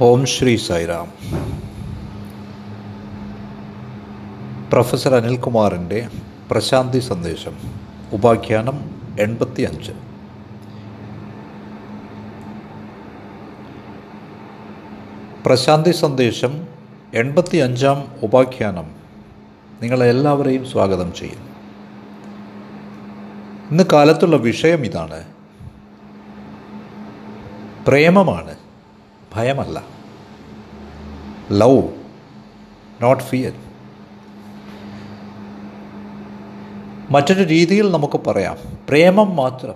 ഓം Sri Sairam. Professor അനിൽകുമാറിന്റെ പ്രശാന്തി സന്ദേശം ഉപാഖ്യാനം എൺപത്തി അഞ്ച് പ്രശാന്തി സന്ദേശം എൺപത്തി അഞ്ചാം ഉപാഖ്യാനം. നിങ്ങളെല്ലാവരെയും സ്വാഗതം ചെയ്യുന്നു ഇന്ന് കാലത്തുള്ള വിഷയം ഇതാണ്. പ്രേമമാണ്. ഭയമല്ല. ലവ് നോട്ട് ഫിയർ മറ്റൊരു രീതിയിൽ നമുക്ക് പറയാം. പ്രേമം മാത്രം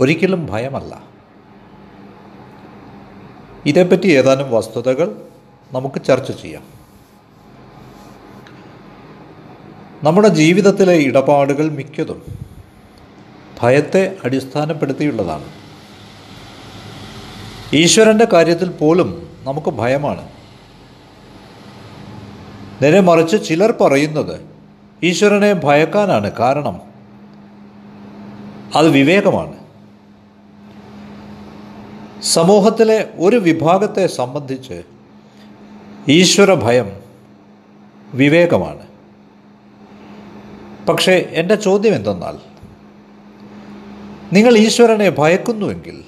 ഒരിക്കലും ഭയമല്ല. ഇതേപ്പറ്റി ഏതാനും വസ്തുതകൾ നമുക്ക് ചർച്ച ചെയ്യാം. നമ്മുടെ ജീവിതത്തിലെ ഇടപാടുകൾ മിക്കതും ഭയത്തെ അടിസ്ഥാനപ്പെടുത്തിയുള്ളതാണ്. ഈശ്വരന്റെ കാര്യത്തിൽ പോലും നമുക്ക് ഭയമാണ്. നേരെ മറിച്ച് ചിലർ പറയുന്നത് ഈശ്വരനെ ഭയക്കാനാണ് കാരണം. അത് വിവേകമാണ്. സമൂഹത്തിലെ ഒരു വിഭാഗത്തെ സംബന്ധിച്ച് ഈശ്വര ഭയം വിവേകമാണ്. പക്ഷേ എന്റെ ചോദ്യം എന്തെന്നാൽ നിങ്ങൾ ഈശ്വരനെ ഭയക്കുന്നുവെങ്കിൽ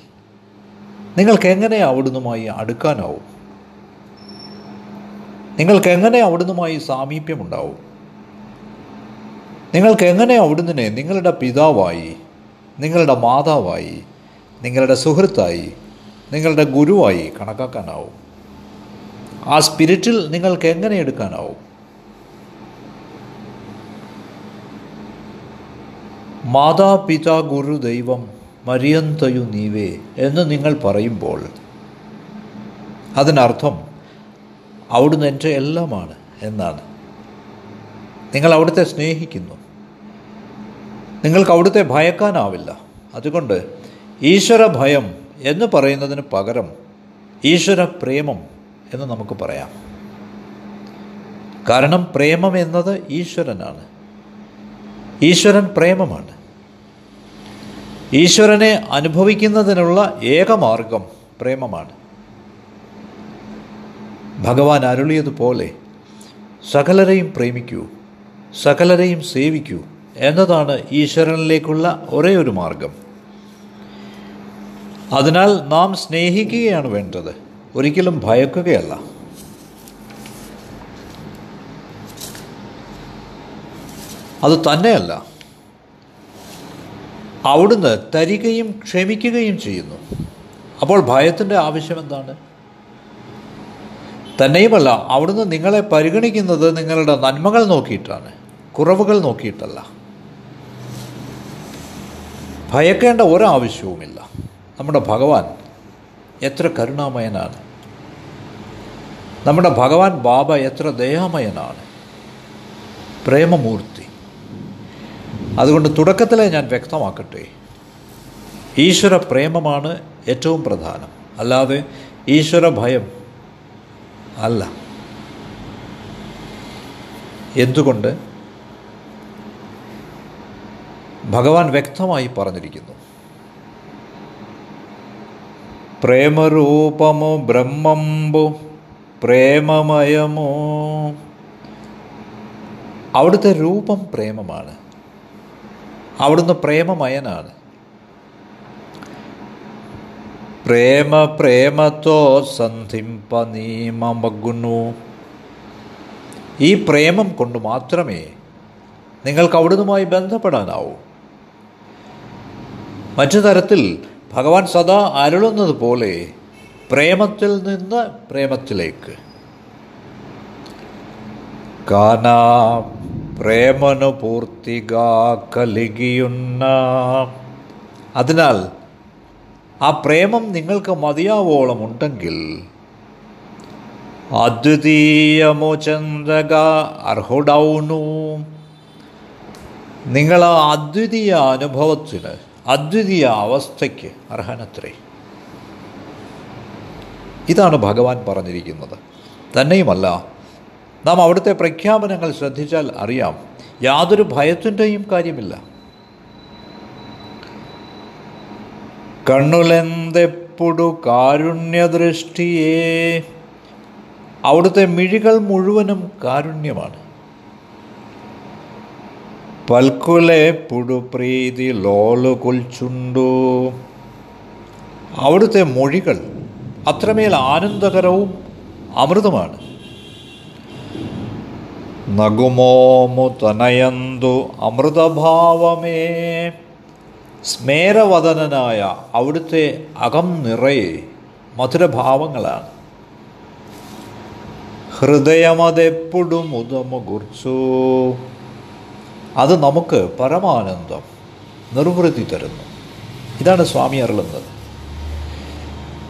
നിങ്ങൾക്ക് എങ്ങനെ അവിടുന്നുമായി അടുക്കാനാവും? നിങ്ങൾക്ക് എങ്ങനെ അവിടുന്നുമായി സാമീപ്യമുണ്ടാവും? നിങ്ങൾക്ക് എങ്ങനെ അവിടുന്നിനെ നിങ്ങളുടെ പിതാവായി നിങ്ങളുടെ മാതാവായി നിങ്ങളുടെ സുഹൃത്തായി നിങ്ങളുടെ ഗുരുവായി കണക്കാക്കാനാവും? ആ സ്പിരിറ്റിൽ നിങ്ങൾക്ക് എങ്ങനെ എടുക്കാനാവും? മാതാ പിതാ ഗുരു ദൈവം മരിയന്തയു നീവേ എന്ന് നിങ്ങൾ പറയുമ്പോൾ അതിനർത്ഥം അവിടുന്ന് എന്റെ എല്ലാമാണ് എന്നാണ്. നിങ്ങൾ അവിടുത്തെ സ്നേഹിക്കുന്നു. നിങ്ങൾക്ക് അവിടുത്തെ ഭയക്കാനാവില്ല. അതുകൊണ്ട് ഈശ്വര ഭയം എന്ന് പറയുന്നതിന് പകരം ഈശ്വര പ്രേമം എന്ന് നമുക്ക് പറയാം. കാരണം പ്രേമം എന്നത് ഈശ്വരനാണ്. ഈശ്വരൻ പ്രേമമാണ്. ഈശ്വരനെ അനുഭവിക്കുന്നതിനുള്ള ഏകമാർഗം പ്രേമമാണ്. ഭഗവാൻ അരുളിയതുപോലെ സകലരെയും പ്രേമിക്കൂ സകലരെയും സേവിക്കൂ എന്നതാണ് ഈശ്വരനിലേക്കുള്ള ഒരേ ഒരു മാർഗം. അതിനാൽ നാം സ്നേഹിക്കുകയാണ് വേണ്ടത് ഒരിക്കലും ഭയക്കുകയല്ല. അത് തന്നെയല്ല അവിടുന്ന് തരികയും ക്ഷമിക്കുകയും ചെയ്യുന്നു. അപ്പോൾ ഭയത്തിന്റെ ആവശ്യം എന്താണ്? തന്നെയുമല്ല അവിടുന്ന് നിങ്ങളെ പരിഗണിക്കുന്നത് നിങ്ങളുടെ നന്മകൾ നോക്കിയിട്ടാണ്. കുറവുകൾ നോക്കിയിട്ടല്ല. ഭയക്കേണ്ട ഒരാവശ്യവുമില്ല. നമ്മുടെ ഭഗവാൻ എത്ര കരുണാമയനാണ്. നമ്മുടെ ഭഗവാൻ ബാബ എത്ര ദയാമയനാണ്. പ്രേമമൂർത്തി. അതുകൊണ്ട് തുടക്കത്തിലെ ഞാൻ വ്യക്തമാക്കട്ടെ. ഈശ്വര പ്രേമമാണ് ഏറ്റവും പ്രധാനം. അല്ലാതെ ഈശ്വര ഭയം അല്ല. എന്തുകൊണ്ട്? ഭഗവാൻ വ്യക്തമായി പറഞ്ഞിരിക്കുന്നു. പ്രേമരൂപമോ ബ്രഹ്മമ്പോ പ്രേമമയമോ. അവിടുത്തെ രൂപം പ്രേമമാണ്. അവിടുന്ന് പ്രേമമയനാണ്. പ്രേമ പ്രേമത്തോ സന്ധിംപ ഈ പ്രേമം കൊണ്ട് മാത്രമേ നിങ്ങൾക്ക് അവിടുന്നുമായി ബന്ധപ്പെടാനാവൂ. മറ്റു തരത്തിൽ ഭഗവാൻ സദാ അരുളുന്നത് പോലെ പ്രേമത്തിൽ നിന്ന് പ്രേമത്തിലേക്ക്. കാനാ പ്രേമനു പൂർത്തിക കലികിയുന്ന അതിനാൽ ആ പ്രേമം നിങ്ങൾക്ക് മതിയാവോളം ഉണ്ടെങ്കിൽ അദ്വിതീയമുചന്തക അർഹുഡൗനു. നിങ്ങൾ ആ അദ്വിതീയ അനുഭവത്തിന് അദ്വിതീയ അവസ്ഥയ്ക്ക് അർഹനത്രേ. ഇതാണ് ഭഗവാൻ പറഞ്ഞിരിക്കുന്നത്. തന്നെയുമല്ല നാം അവിടുത്തെ പ്രഖ്യാപനങ്ങൾ ശ്രദ്ധിച്ചാൽ അറിയാം യാതൊരു ഭയത്തിന്റെയും കാര്യമില്ല. കണ്ണുലെന്തെപ്പുടു കാരുണ്യദൃഷ്ടിയെ? അവിടുത്തെ മിഴികൾ മുഴുവനും കാരുണ്യമാണ്. പൽക്കുലെപ്പൊടു പ്രീതി ലോലു കൊൽച്ചുണ്ടു അവിടുത്തെ മൊഴികൾ അത്രമേൽ ആനന്ദകരവും അമൃതമാണ്. നഗുമോമു തനയന്തു അമൃതഭാവമേ. സ്മേരവദനായ അവിടുത്തെ അകം നിറയെ മധുരഭാവങ്ങളാണ്. ഹൃദയമതെപ്പോഴും ഉദമുകുർച്ചു അത് നമുക്ക് പരമാനന്ദം നിർവൃത്തി തരുന്നു. ഇതാണ് സ്വാമി അരുളുന്നത്.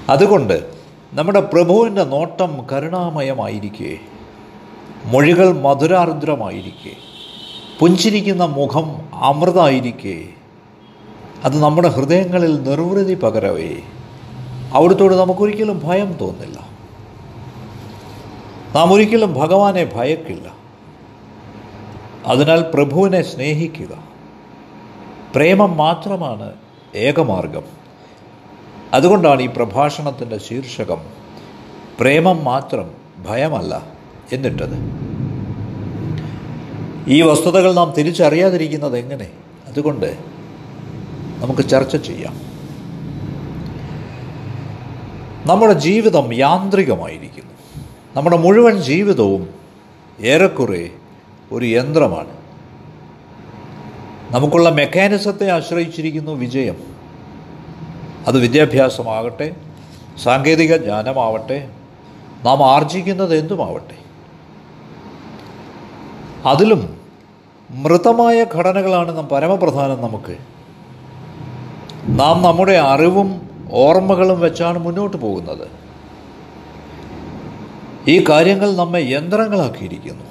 അതുകൊണ്ട് നമ്മുടെ പ്രഭുവിന്റെ നോട്ടം കരുണാമയമായിരിക്കെ. മൊഴികൾ മധുരാർദ്രമായിരിക്കെ പുഞ്ചിരിക്കുന്ന മുഖം അമൃതായിരിക്കെ. അത് നമ്മുടെ ഹൃദയങ്ങളിൽ നിർവൃതി പകരവേ. അവിടുത്തോട് നമുക്കൊരിക്കലും ഭയം തോന്നില്ല. നാം ഒരിക്കലും ഭഗവാനെ ഭയക്കില്ല. അതിനാൽ പ്രഭുവിനെ സ്നേഹിക്കുക. പ്രേമം മാത്രമാണ് ഏകമാർഗം. അതുകൊണ്ടാണ് ഈ പ്രഭാഷണത്തിന്റെ ശീർഷകം പ്രേമം മാത്രം ഭയമല്ല. എന്നിട്ടത് ഈ വസ്തുതകൾ നാം തിരിച്ചറിയാതിരിക്കുന്നത് എങ്ങനെ? അതുകൊണ്ട് നമുക്ക് ചർച്ച ചെയ്യാം. നമ്മുടെ ജീവിതം യാന്ത്രികമായിരിക്കുന്നു. നമ്മുടെ മുഴുവൻ ജീവിതവും ഏറെക്കുറെ ഒരു യന്ത്രമാണ്. നമുക്കുള്ള മെക്കാനിസത്തെ ആശ്രയിച്ചിരിക്കുന്നു വിജയം. അത് വിദ്യാഭ്യാസമാകട്ടെ സാങ്കേതിക ജ്ഞാനമാവട്ടെ നാം ആർജിക്കുന്നത് എന്തുമാവട്ടെ? അതിലും മൃതമായ ഘടനകളാണ് പരമപ്രധാനം നമുക്ക്. നാം നമ്മുടെ അറിവും ഓർമ്മകളും വെച്ചാണ് മുന്നോട്ട് പോകുന്നത്. ഈ കാര്യങ്ങൾ നമ്മെ യന്ത്രങ്ങളാക്കിയിരിക്കുന്നു.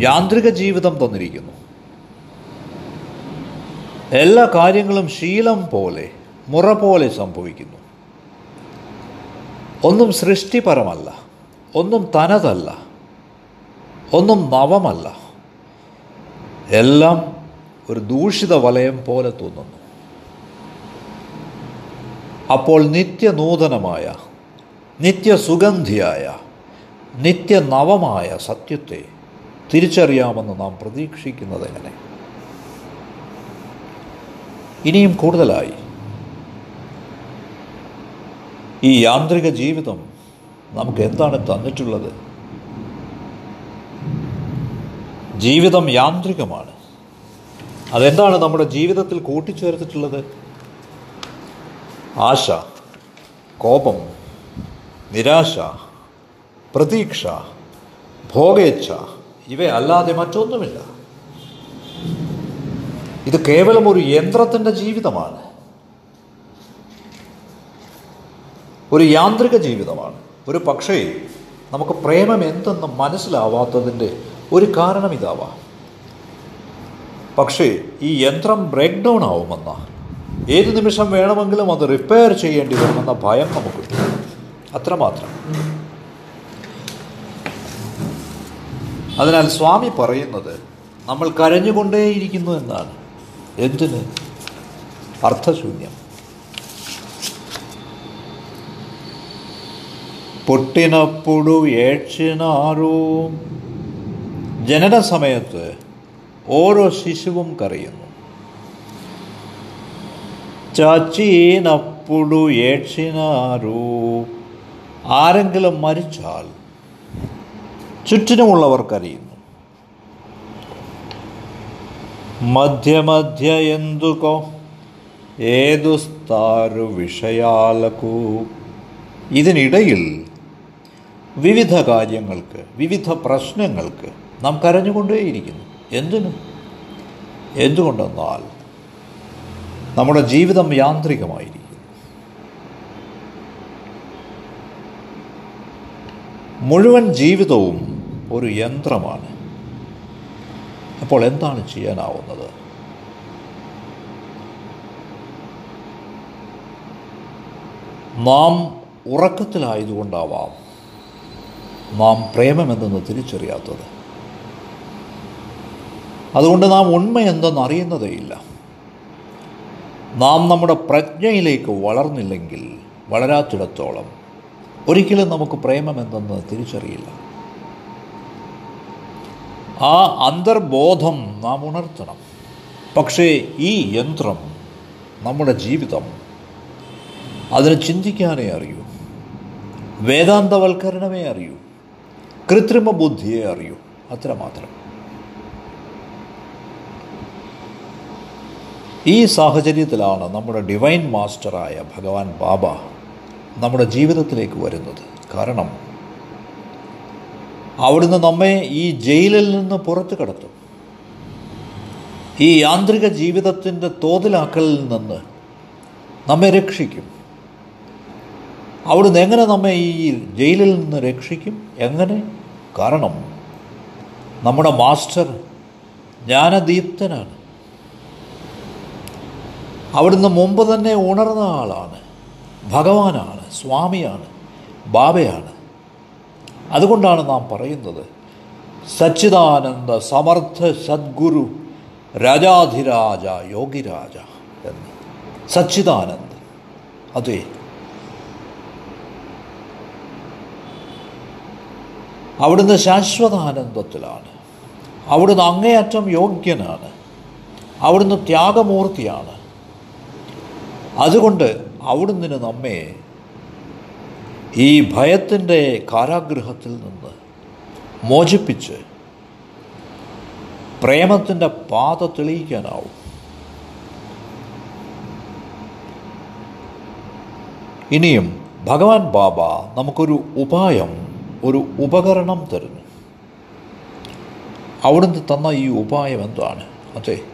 യാന്ത്രിക ജീവിതം തന്നിരിക്കുന്നു. എല്ലാ കാര്യങ്ങളും ശീലം പോലെ മുറ പോലെ സംഭവിക്കുന്നു. ഒന്നും സൃഷ്ടിപരമല്ല ഒന്നും തനതല്ല ഒന്നും നവമല്ല. എല്ലാം ഒരു ദൂഷിത വലയം പോലെ തോന്നുന്നു. അപ്പോൾ നിത്യനൂതനമായ നിത്യസുഗന്ധിയായ നിത്യനവമായ സത്യത്തെ തിരിച്ചറിയാമെന്ന് നാം പ്രതീക്ഷിക്കുന്നത് എങ്ങനെ? ഇനിയും കൂടുതലായി. ഈ യാന്ത്രിക ജീവിതം നമുക്ക് എന്താണ് തന്നിട്ടുള്ളത്? ജീവിതം യാന്ത്രികമാണ്. അതെന്താണ് നമ്മുടെ ജീവിതത്തിൽ കൂട്ടിച്ചേർത്തിട്ടുള്ളത്? ആശ കോപം നിരാശ പ്രതീക്ഷ ഭോഗേച്ഛ ഇവയല്ലാതെ മറ്റൊന്നുമില്ല. ഇത് കേവലം ഒരു യന്ത്രത്തിന്റെ ജീവിതമാണ്. ഒരു യാന്ത്രിക ജീവിതമാണ്. ഒരു പക്ഷേ നമുക്ക് പ്രേമം എന്തെന്ന് മനസ്സിലാവാത്തതിന്റെ ഒരു കാരണം ഇതാവാം. പക്ഷേ ഈ യന്ത്രം ബ്രേക്ക് ഡൗൺ ആവുമെന്ന ഏത് നിമിഷം വേണമെങ്കിലും അത് റിപ്പയർ ചെയ്യേണ്ടി വരുമെന്ന ഭയം നമുക്കുണ്ട് അത്രമാത്രം. അതിനാൽ സ്വാമി പറയുന്നത് നമ്മൾ കരഞ്ഞുകൊണ്ടേയിരിക്കുന്നു എന്നാണ്. എന്തിന്? അർത്ഥശൂന്യം. പൊട്ടിനപ്പുഴു ഏക്ഷിനാറൂ ജനന സമയത്ത് ഓരോ ശിശുവും കരയുന്നു ചാച്ചീനപ്പുടു ഏക്ഷിനാറൂ ആരെങ്കിലും മരിച്ചാൽ ചുറ്റിനുമുള്ളവർ കരയുന്നു మధ్య ఎందుకో ഏതുസ്താരു വിഷയാലകു ഇതിനിടയിൽ വിവിധ കാര്യങ്ങൾക്ക് വിവിധ പ്രശ്നങ്ങൾക്ക് നാം കരഞ്ഞുകൊണ്ടേയിരിക്കുന്നു. എന്തിനു? എന്തുകൊണ്ടെന്നാൽ നമ്മുടെ ജീവിതം യാന്ത്രികമായിരിക്കും മുഴുവൻ ജീവിതവും ഒരു യന്ത്രമാണ്. അപ്പോൾ എന്താണ് ചെയ്യാനാവുന്നത്? നാം ഉറക്കത്തിലായതുകൊണ്ടാവാം നാം പ്രേമമെന്തെന്ന് തിരിച്ചറിയാത്തത്. അതുകൊണ്ട് നാം ഉണ്മ എന്തെന്ന് അറിയുന്നതേയില്ല. നാം നമ്മുടെ പ്രജ്ഞയിലേക്ക് വളർന്നില്ലെങ്കിൽ വളരാത്തിടത്തോളം ഒരിക്കലും നമുക്ക് പ്രേമം എന്തെന്ന് തിരിച്ചറിയില്ല. ആ അന്തർബോധം നാം ഉണർത്തണം. പക്ഷേ ഈ യന്ത്രം നമ്മുടെ ജീവിതം അതിനെ ചിന്തിക്കാനേ അറിയൂ. വേദാന്തവൽക്കരണമേ അറിയൂ. കൃത്രിമ ബുദ്ധിയെ അറിയൂ. അത്രമാത്രം. ഈ സാഹചര്യത്തിലാണ് നമ്മുടെ ഡിവൈൻ മാസ്റ്ററായ ഭഗവാൻ ബാബ നമ്മുടെ ജീവിതത്തിലേക്ക് വരുന്നത്. കാരണം അവിടുന്ന് നമ്മെ ഈ ജയിലിൽ നിന്ന് പുറത്തു കടത്തും. ഈ യാന്ത്രിക ജീവിതത്തിന്റെ തോതിലാക്കലിൽ നിന്ന് നമ്മെ രക്ഷിക്കും. അവിടുന്ന് എങ്ങനെ നമ്മെ ഈ ജയിലിൽ നിന്ന് രക്ഷിക്കും? എങ്ങനെ? കാരണം നമ്മുടെ മാസ്റ്റർ ജ്ഞാനദീപ്തനാണ്. അവിടുന്ന് മുമ്പ് തന്നെ ഉണർന്ന ആളാണ്. ഭഗവാനാണ് സ്വാമിയാണ് ബാബയാണ്. അതുകൊണ്ടാണ് നാം പറയുന്നത് സച്ചിദാനന്ദ സമർത്ഥ സദ്ഗുരു രാജാധിരാജ യോഗിരാജ എന്ന്. സച്ചിദാനന്ദ്. അതെ. അവിടുന്ന് ശാശ്വതാനന്ദത്തിലാണ്. അവിടുന്ന് അങ്ങേയറ്റം യോഗ്യനാണ്. അവിടുന്ന് ത്യാഗമൂർത്തിയാണ്. അതുകൊണ്ട് അവിടുന്ന് നമ്മെ ഈ ഭയത്തിന്റെ കാരാഗ്രഹത്തിൽ നിന്ന് മോചിപ്പിച്ച് പ്രേമത്തിന്റെ പാത തെളിയിക്കാനാവും. ഇനിയും ഭഗവാൻ ബാബ നമുക്കൊരു ഉപായം ഒരു ഉപകരണം തരുന്നു. അവിടുന്ന് തന്ന ഈ ഉപായം എന്താണ്? അതെ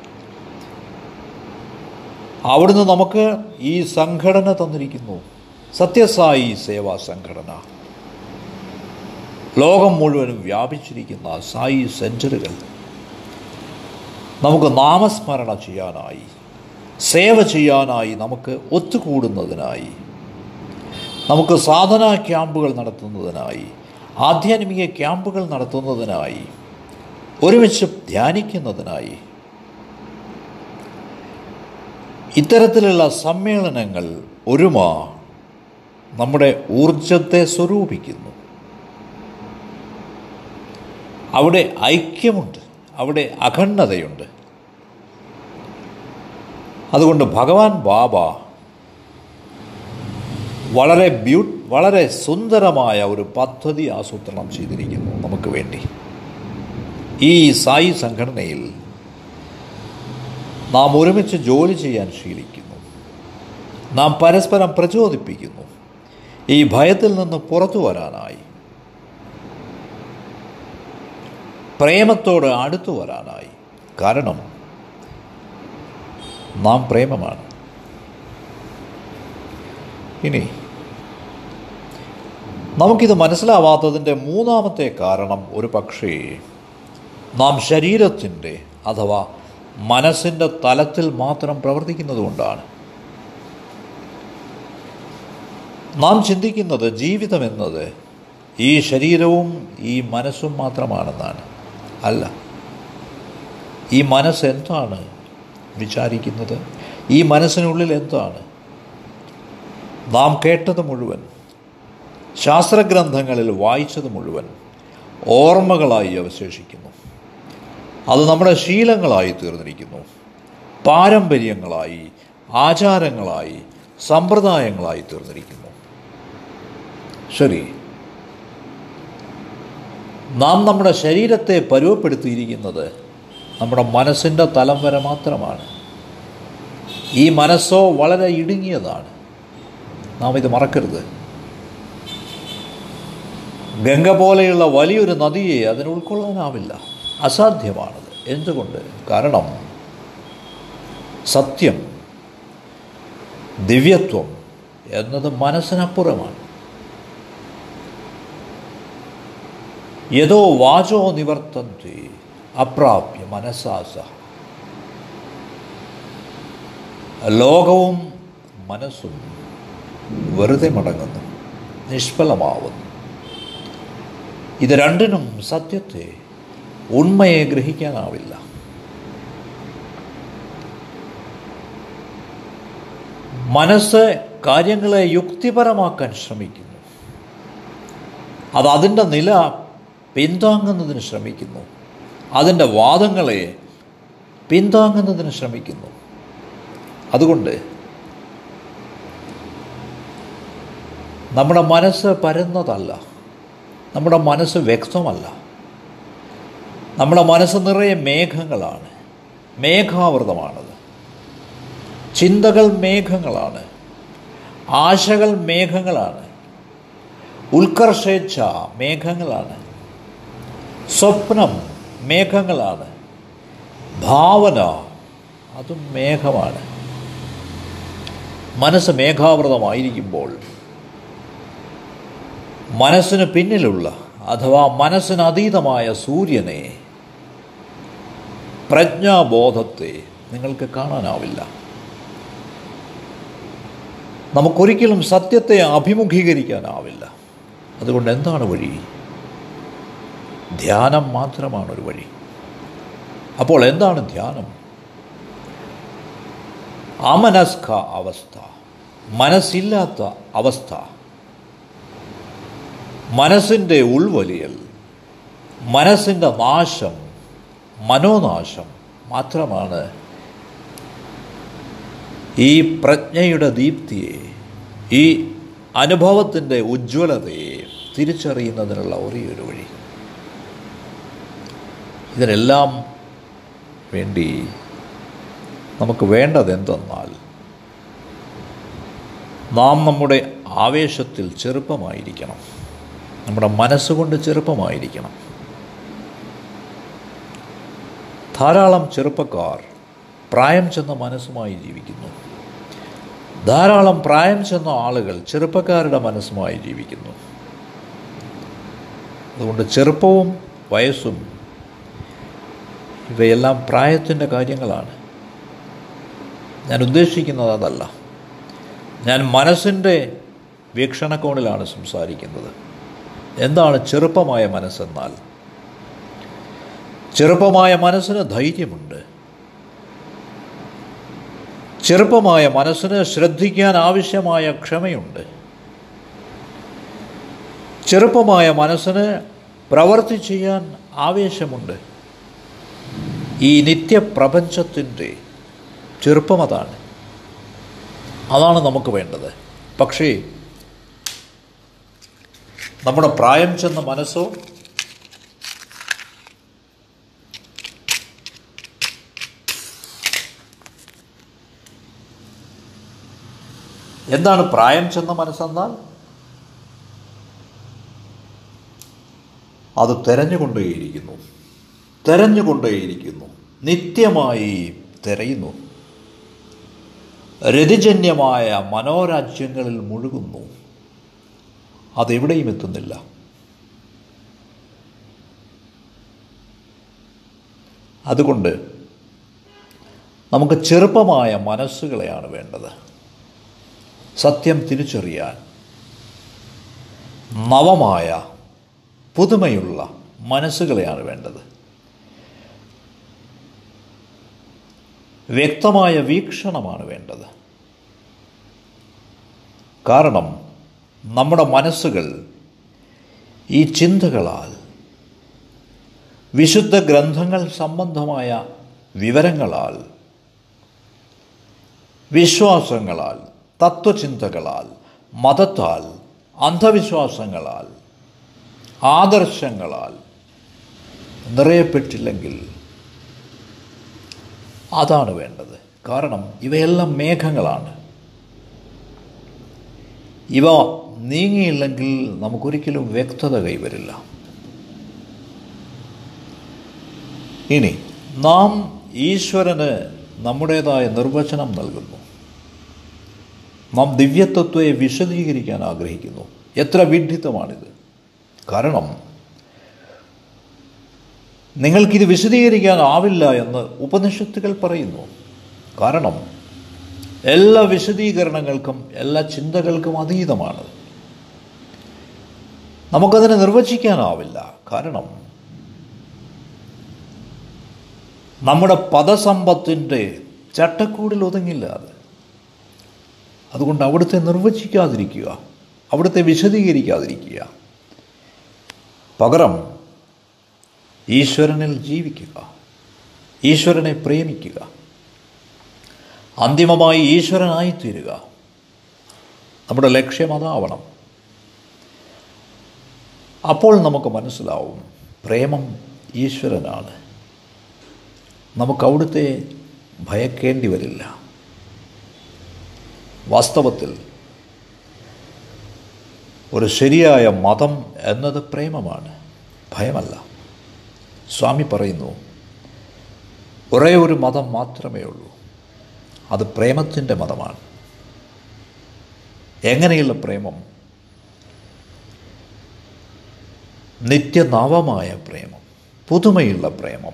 അവിടുന്ന് നമുക്ക് ഈ സംഘടന തന്നിരിക്കുന്നു. സത്യസായി സേവാ സംഘടന. ലോകം മുഴുവനും വ്യാപിച്ചിരിക്കുന്ന സായി സെന്ററുകൾ നമുക്ക് നാമസ്മരണ ചെയ്യാനായി സേവ ചെയ്യാനായി നമുക്ക് ഒത്തുകൂടുന്നതിനായി നമുക്ക് സാധനാ ക്യാമ്പുകൾ നടത്തുന്നതിനായി ആധ്യാത്മിക ക്യാമ്പുകൾ നടത്തുന്നതിനായി ഒരുമിച്ച് ധ്യാനിക്കുന്നതിനായി ഇത്തരത്തിലുള്ള സമ്മേളനങ്ങൾ ഒരുമ നമ്മുടെ ഊർജത്തെ സ്വരൂപിക്കുന്നു. അവിടെ ഐക്യമുണ്ട് അവിടെ അഖണ്ഡതയുണ്ട്. അതുകൊണ്ട് ഭഗവാൻ ബാബ വളരെ ബ്യൂ വളരെ സുന്ദരമായ ഒരു പദ്ധതി ആസൂത്രണം ചെയ്തിരിക്കുന്നു നമുക്ക് വേണ്ടി. ഈ സായി സംഘടനയിൽ നാം ഒരുമിച്ച് ജോലി ചെയ്യാൻ ശീലിക്കുന്നു. നാം പരസ്പരം പ്രചോദിപ്പിക്കുന്നു. ഈ ഭയത്തിൽ നിന്ന് പുറത്തു വരാനായി. പ്രേമത്തോട് അടുത്തു വരാനായി. കാരണം നാം പ്രേമമാണ്. ഇനി നമുക്കിത് മനസ്സിലാവാത്തതിന്റെ മൂന്നാമത്തെ കാരണം ഒരു പക്ഷേ നാം ശരീരത്തിന്റെ അഥവാ മനസ്സിന്റെ തലത്തിൽ മാത്രം പ്രവർത്തിക്കുന്നതുകൊണ്ടാണ് നാം ചിന്തിക്കുന്നത് ജീവിതം എന്നത് ഈ ശരീരവും ഈ മനസ്സും മാത്രമാണെന്നാണ്. അല്ല. ഈ മനസ്സ് എന്താണ് വിചാരിക്കുന്നത്? ഈ മനസ്സിനുള്ളിൽ എന്താണ്? നാം കേട്ടത് മുഴുവൻ ശാസ്ത്രഗ്രന്ഥങ്ങളിൽ വായിച്ചത് മുഴുവൻ ഓർമ്മകളായി അവശേഷിക്കുന്നു. അത് നമ്മുടെ ശീലങ്ങളായി തീർന്നിരിക്കുന്നു. പാരമ്പര്യങ്ങളായി ആചാരങ്ങളായി സമ്പ്രദായങ്ങളായി തീർന്നിരിക്കുന്നു. ശരി. നാം നമ്മുടെ ശരീരത്തെ പരുവപ്പെടുത്തിയിരിക്കുന്നത് നമ്മുടെ മനസ്സിന്റെ തലം വരെ മാത്രമാണ്. ഈ മനസ്സോ വളരെ ഇടുങ്ങിയതാണ്. നാം ഇത് മറക്കരുത്. ഗംഗ പോലെയുള്ള വലിയൊരു നദിയെ അതിന് ഉൾക്കൊള്ളാനാവില്ല. അസാധ്യമാണത്. എന്തുകൊണ്ട്? കാരണം സത്യം ദിവ്യത്വം എന്നത് മനസ്സിനപ്പുറമാണ്. യഥോ വാചോ നിവർത്തന്തി അപ്രാപ്യ മനസ്സാസ. ലോകവും മനസ്സും വെറുതെ മടങ്ങുന്നു നിഷ്ഫലമാവുന്നു. ഇത് രണ്ടിനും സത്യത്തെ ഉണ്മയെ ഗ്രഹിക്കാനാവില്ല. മനസ്സ് കാര്യങ്ങളെ യുക്തിപരമാക്കാൻ ശ്രമിക്കുന്നു. അത് അതിന്റെ നില പിന്താങ്ങുന്നതിന് ശ്രമിക്കുന്നു. അതിന്റെ വാദങ്ങളെ പിന്താങ്ങുന്നതിന് ശ്രമിക്കുന്നു. അതുകൊണ്ട് നമ്മുടെ മനസ്സ് പരന്നതല്ല. നമ്മുടെ മനസ്സ് വ്യക്തമല്ല. നമ്മുടെ മനസ്സ് നിറയെ മേഘങ്ങളാണ്. മേഘാവൃതമാണത്. ചിന്തകൾ മേഘങ്ങളാണ്. ആശകൾ മേഘങ്ങളാണ്. ഉത്കർഷേച്ഛ മേഘങ്ങളാണ്. സ്വപ്നം മേഘങ്ങളാണ്. ഭാവന അതും മേഘമാണ്. മനസ്സ് മേഘാവൃതമായിരിക്കുമ്പോൾ മനസ്സിന് പിന്നിലുള്ള അഥവാ മനസ്സിനതീതമായ സൂര്യനെ പ്രജ്ഞാബോധത്തെ നിങ്ങൾക്ക് കാണാനാവില്ല. നമുക്കൊരിക്കലും സത്യത്തെ അഭിമുഖീകരിക്കാനാവില്ല. അതുകൊണ്ട് എന്താണ് വഴി? ധ്യാനം മാത്രമാണ് ഒരു വഴി. അപ്പോൾ എന്താണ് ധ്യാനം? അമനസ്ക അവസ്ഥ മനസ്സില്ലാത്ത അവസ്ഥ മനസ്സിന്റെ ഉൾവലിയൽ മനസ്സിന്റെ നാശം മനോനാശം മാത്രമാണ്. ഈ പ്രജ്ഞയുടെ ദീപ്തിയെ ഈ അനുഭവത്തിന്റെ ഉജ്ജ്വലതയെ തിരിച്ചറിയുന്നതിനുള്ള ഒരേയൊരു വഴി. ഇതിനെല്ലാം വേണ്ടി നമുക്ക് വേണ്ടത് എന്തെന്നാൽ നാം നമ്മുടെ ആവേശത്തിൽ ചെറുപ്പമായിരിക്കണം. നമ്മുടെ മനസ്സുകൊണ്ട് ചെറുപ്പമായിരിക്കണം. ധാരാളം ചെറുപ്പക്കാർ പ്രായം ചെന്ന മനസ്സുമായി ജീവിക്കുന്നു. ധാരാളം പ്രായം ചെന്ന ആളുകൾ ചെറുപ്പക്കാരുടെ മനസ്സുമായി ജീവിക്കുന്നു. അതുകൊണ്ട് ചെറുപ്പവും വയസ്സും ഇവയെല്ലാം പ്രായത്തിന്റെ കാര്യങ്ങളാണ്. ഞാൻ ഉദ്ദേശിക്കുന്നത് അതല്ല. ഞാൻ മനസ്സിന്റെ വീക്ഷണകോണിലാണ് സംസാരിക്കുന്നത്. എന്താണ് ചെറുപ്പമായ മനസ്സെന്നാൽ ചെറുപ്പമായ മനസ്സിന് ധൈര്യമുണ്ട്. ചെറുപ്പമായ മനസ്സിന് ശ്രദ്ധിക്കാൻ ആവശ്യമായ ക്ഷമയുണ്ട്. ചെറുപ്പമായ മനസ്സിന് പ്രവർത്തി ചെയ്യാൻ ആവേശമുണ്ട്. ഈ നിത്യപ്രപഞ്ചത്തിന്റെ ചെറുപ്പം അതാണ്. അതാണ് നമുക്ക് വേണ്ടത്. പക്ഷേ നമ്മുടെ പ്രായം ചെന്ന മനസ്സോ എന്താണ് പ്രായം ചെന്ന മനസ്സെന്നാൽ? അത് തെരഞ്ഞുകൊണ്ടേയിരിക്കുന്നു തെരഞ്ഞുകൊണ്ടേയിരിക്കുന്നു നിത്യമായി തിരയുന്നു. രതിജന്യമായ മനോരാജ്യങ്ങളിൽ മുഴുകുന്നു. അതെവിടെയും എത്തുന്നില്ല. അതുകൊണ്ട് നമുക്ക് ചെറുപ്പമായ മനസ്സുകളെയാണ് വേണ്ടത്. സത്യം തിരിച്ചറിയാൻ നവമായ പുതുമയുള്ള മനസ്സുകളെയാണ് വേണ്ടത്. വ്യക്തമായ വീക്ഷണമാണ് വേണ്ടത്. കാരണം നമ്മുടെ മനസ്സുകൾ ഈ ചിന്തകളാൽ വിശുദ്ധ ഗ്രന്ഥങ്ങൾ സംബന്ധമായ വിവരങ്ങളാൽ വിശ്വാസങ്ങളാൽ തത്വചിന്തകളാൽ മതത്താൽ അന്ധവിശ്വാസങ്ങളാൽ ആദർശങ്ങളാൽ നിറയപ്പെട്ടില്ലെങ്കിൽ അതാണ് വേണ്ടത്. കാരണം ഇവയെല്ലാം മേഘങ്ങളാണ്. ഇവ നീങ്ങിയില്ലെങ്കിൽ നമുക്കൊരിക്കലും വ്യക്തത കൈവരില്ല. ഇനി നാം ഈശ്വരന് നമ്മുടേതായ നിർവചനം നൽകുന്നു. നാം ദിവ്യത്വത്തെ വിശദീകരിക്കാൻ ആഗ്രഹിക്കുന്നു. എത്ര വിഡ്ഢിത്തമാണിത് കാരണം നിങ്ങൾക്കിത് വിശദീകരിക്കാനാവില്ല എന്ന് ഉപനിഷത്തുകൾ പറയുന്നു. കാരണം എല്ലാ വിശദീകരണങ്ങൾക്കും എല്ലാ ചിന്തകൾക്കും അതീതമാണ്. നമുക്കതിനെ നിർവചിക്കാനാവില്ല. കാരണം നമ്മുടെ പദസമ്പത്തിന്റെ ചട്ടക്കൂടിൽ ഒതുങ്ങില്ല അത്. അതുകൊണ്ട് അവിടുത്തെ നിർവചിക്കാതിരിക്കുക അവിടുത്തെ വിശദീകരിക്കാതിരിക്കുക. പകരം ഈശ്വരനിൽ ജീവിക്കുക ഈശ്വരനെ പ്രേമിക്കുക അന്തിമമായി ഈശ്വരനായിത്തീരുക. നമ്മുടെ ലക്ഷ്യം അതാവണം. അപ്പോൾ നമുക്ക് മനസ്സിലാവും പ്രേമം ഈശ്വരനാണ്. നമുക്ക് അവിടുത്തെ ഭയക്കേണ്ടി വരില്ല. വാസ്തവത്തിൽ ഒരു ശരിയായ മതം എന്നത് പ്രേമമാണ് ഭയമല്ല. സ്വാമി പറയുന്നു ഒരേ ഒരു മതം മാത്രമേ ഉള്ളൂ. അത് പ്രേമത്തിന്റെ മതമാണ്. എങ്ങനെയുള്ള പ്രേമം? നിത്യനവമായ പ്രേമം പുതുമയുള്ള പ്രേമം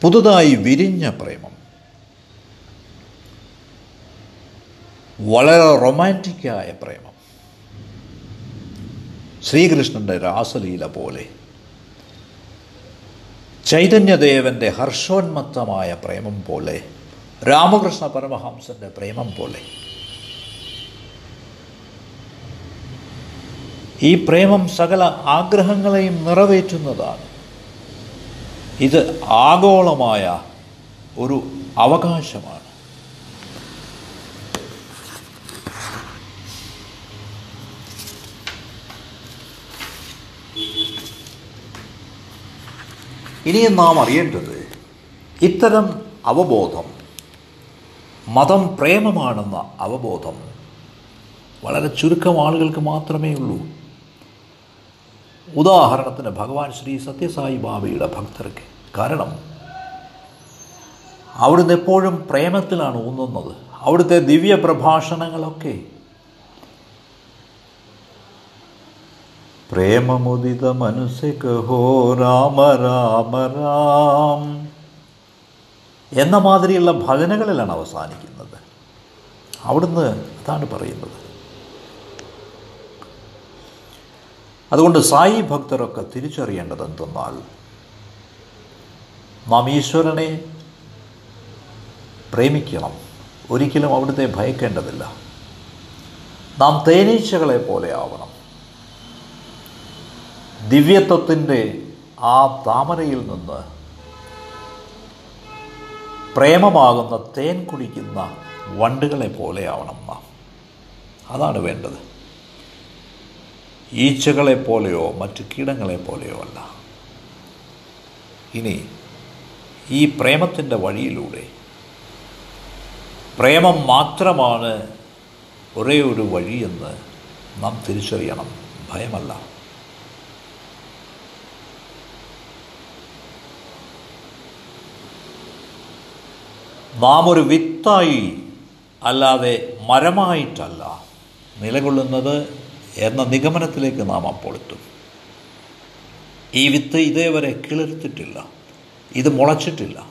പുതുതായി വിരിഞ്ഞ പ്രേമം വളരെ റൊമാന്റിക്കായ പ്രേമം. ശ്രീകൃഷ്ണന്റെ രാസലീല പോലെ ചൈതന്യദേവന്റെ ഹർഷോന്മത്തമായ പ്രേമം പോലെ രാമകൃഷ്ണ പരമഹംസന്റെ പ്രേമം പോലെ. ഈ പ്രേമം സകല ആഗ്രഹങ്ങളെയും നിറവേറ്റുന്നതാണ്. ഇത് ആഗോളമായ ഒരു അവകാശമാണ്. ഇനിയും നാം അറിയേണ്ടത് ഇത്തരം അവബോധം മതം പ്രേമമാണെന്ന അവബോധം വളരെ ചുരുക്കം ആളുകൾക്ക് മാത്രമേ ഉള്ളൂ. ഉദാഹരണത്തിന് ഭഗവാൻ ശ്രീ സത്യസായി ബാബയുടെ ഭക്തർക്ക്. കാരണം അവിടുന്ന് എപ്പോഴും പ്രേമത്തിലാണ് ഊന്നുന്നത്. അവിടുത്തെ ദിവ്യ പ്രഭാഷണങ്ങളൊക്കെ പ്രേമമുദിത മനസ്സെ കഹോ രാമ രാമ രാം. എന്ന മാതിരിയുള്ള ഭജനകളിലാണ് അവസാനിക്കുന്നത്. അവിടുന്ന് അതാണ് പറയുന്നത്. അതുകൊണ്ട് സായി ഭക്തരൊക്കെ തിരിച്ചറിയേണ്ടത് എന്തെന്നാൽ നാം ഈശ്വരനെ പ്രേമിക്കണം. ഒരിക്കലും അവിടുത്തെ ഭയക്കേണ്ടതില്ല. നാം തേനീച്ചകളെ പോലെ ആവണം. ദിവ്യത്വത്തിന്റെ ആ താമരയിൽ നിന്ന് പ്രേമമാകുന്ന തേൻ കുടിക്കുന്ന വണ്ടുകളെ പോലെയാവണം നാം. അതാണ് വേണ്ടത്. ഈച്ചകളെ പോലെയോ മറ്റു കീടങ്ങളെ പോലെയോ അല്ല. ഇനി ഈ പ്രേമത്തിന്റെ വഴിയിലൂടെ പ്രേമം മാത്രമാണ് ഒരേ ഒരു വഴിയെന്ന് നാം തിരിച്ചറിയണം. ഭയമല്ല. നാം ഒരു വിത്തായി അല്ലാതെ മരമായിട്ടല്ല നിലകൊള്ളുന്നത് എന്ന നിഗമനത്തിലേക്ക് നാം അപ്പോൾ എത്തും. ഈ വിത്ത് ഇതേവരെ കിളിർത്തിട്ടില്ല. ഇത് മുളച്ചിട്ടില്ല.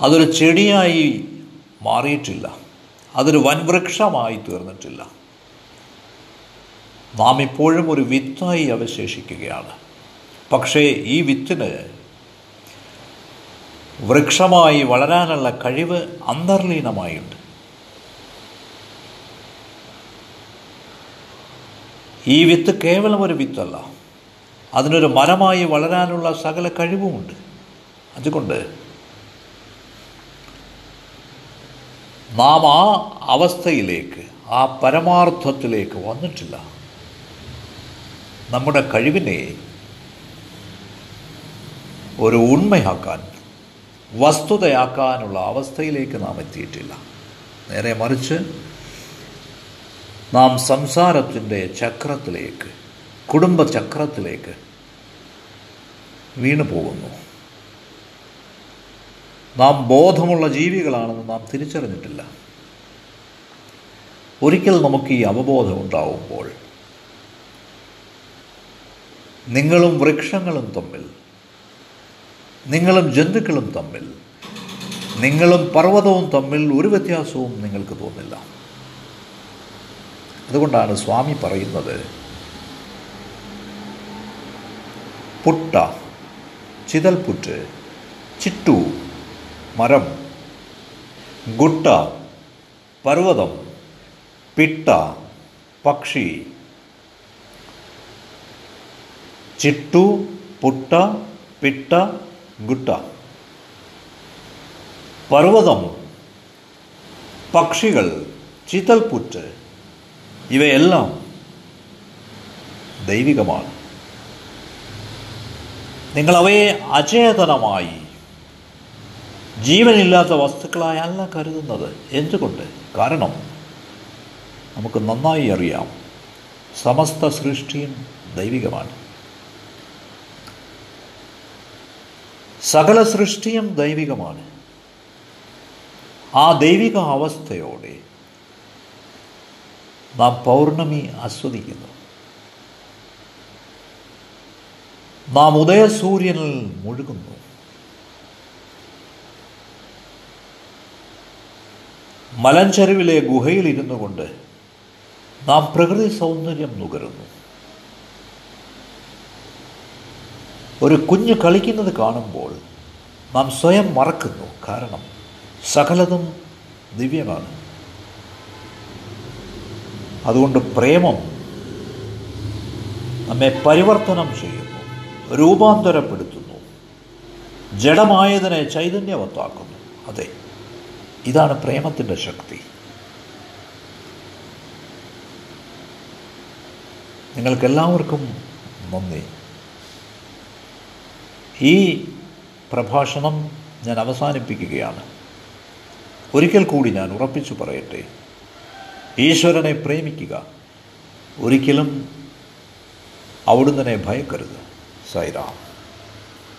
അതൊരു ചെടിയായി മാറിയിട്ടില്ല. അതൊരു വൻവൃക്ഷമായി തീർന്നിട്ടില്ല. നാം ഇപ്പോഴും ഒരു വിത്തായി അവശേഷിക്കുകയാണ്. പക്ഷേ ഈ വിത്തിന് വൃക്ഷമായി വളരാനുള്ള കഴിവ് അന്തർലീനമായുണ്ട്. ഈ വിത്ത് കേവലം ഒരു വിത്തല്ല. അതിനൊരു മരമായി വളരാനുള്ള സകല കഴിവുമുണ്ട്. അതുകൊണ്ട് നാം ആ അവസ്ഥയിലേക്ക് ആ പരമാർത്ഥത്തിലേക്ക് വന്നിട്ടില്ല. നമ്മുടെ കഴിവിനെ ഒരു ഉണ്മയാക്കാൻ വസ്തുതയാക്കാനുള്ള അവസ്ഥയിലേക്ക് നാം എത്തിയിട്ടില്ല. നേരെ മറിച്ച് നാം സംസാരത്തിന്റെ ചക്രത്തിലേക്ക് കുടുംബ ചക്രത്തിലേക്ക് വീണു പോകുന്നു. നാം ബോധമുള്ള ജീവികളാണെന്ന് നാം തിരിച്ചറിഞ്ഞിട്ടില്ല. ഒരിക്കൽ നമുക്ക് ഈ അവബോധം ഉണ്ടാവുമ്പോൾ നിങ്ങളും വൃക്ഷങ്ങളും തമ്മിൽ നിങ്ങളും ജന്തുക്കളും തമ്മിൽ നിങ്ങളും പർവതവും തമ്മിൽ ഒരു വ്യത്യാസവും നിങ്ങൾക്ക് തോന്നില്ല. അതുകൊണ്ടാണ് സ്വാമി പറയുന്നത് പുട്ട ചിതൽപുറ്റ് ചിട്ടു മരം ഗുട്ട പർവതം പിട്ട പക്ഷി ചിട്ടു പുട്ട പിട്ട ഗുട്ട. പർവതം പക്ഷികൾ ചിതൽപുറ്റ് ഇവയെല്ലാം ദൈവികമാണ്. നിങ്ങൾ അവയെ അചേതനമായി ജീവനില്ലാത്ത വസ്തുക്കളായി അല്ല കരുതുന്നത്. എന്തുകൊണ്ട്? കാരണം നമുക്ക് നന്നായി അറിയാം സമസ്ത സൃഷ്ടിയും ദൈവികമാണ്. സകല സൃഷ്ടിയും ദൈവികമാണ്. ആ ദൈവിക അവസ്ഥയോടെ നാം പൗർണമി ആസ്വദിക്കുന്നു. നാം ഉദയസൂര്യനിൽ മുഴുകുന്നു. മലഞ്ചെരുവിലെ ഗുഹയിൽ ഇരുന്നു കൊണ്ട് നാം പ്രകൃതി സൗന്ദര്യം നുകരുന്നു. ഒരു കുഞ്ഞു കളിക്കുന്നത് കാണുമ്പോൾ നാം സ്വയം മറക്കുന്നു. കാരണം സകലതും ദിവ്യമാണ്. അതുകൊണ്ട് പ്രേമം നമ്മെ പരിവർത്തനം ചെയ്യുന്നു രൂപാന്തരപ്പെടുത്തുന്നു ജഡമായതിനെ ചൈതന്യവത്താക്കുന്നു അതെ ഇതാണ് പ്രേമത്തിന്റെ ശക്തി. നിങ്ങൾക്കെല്ലാവർക്കും നന്ദി. ഈ പ്രഭാഷണം ഞാൻ അവസാനിപ്പിക്കുകയാണ്. ഒരിക്കൽ കൂടി ഞാൻ ഉറപ്പിച്ചു പറയട്ടെ. ഈശ്വരനെ പ്രേമിക്കുക. ഒരിക്കലും അവിടുന്ന് ഭയക്കരുത്. സൈറാം.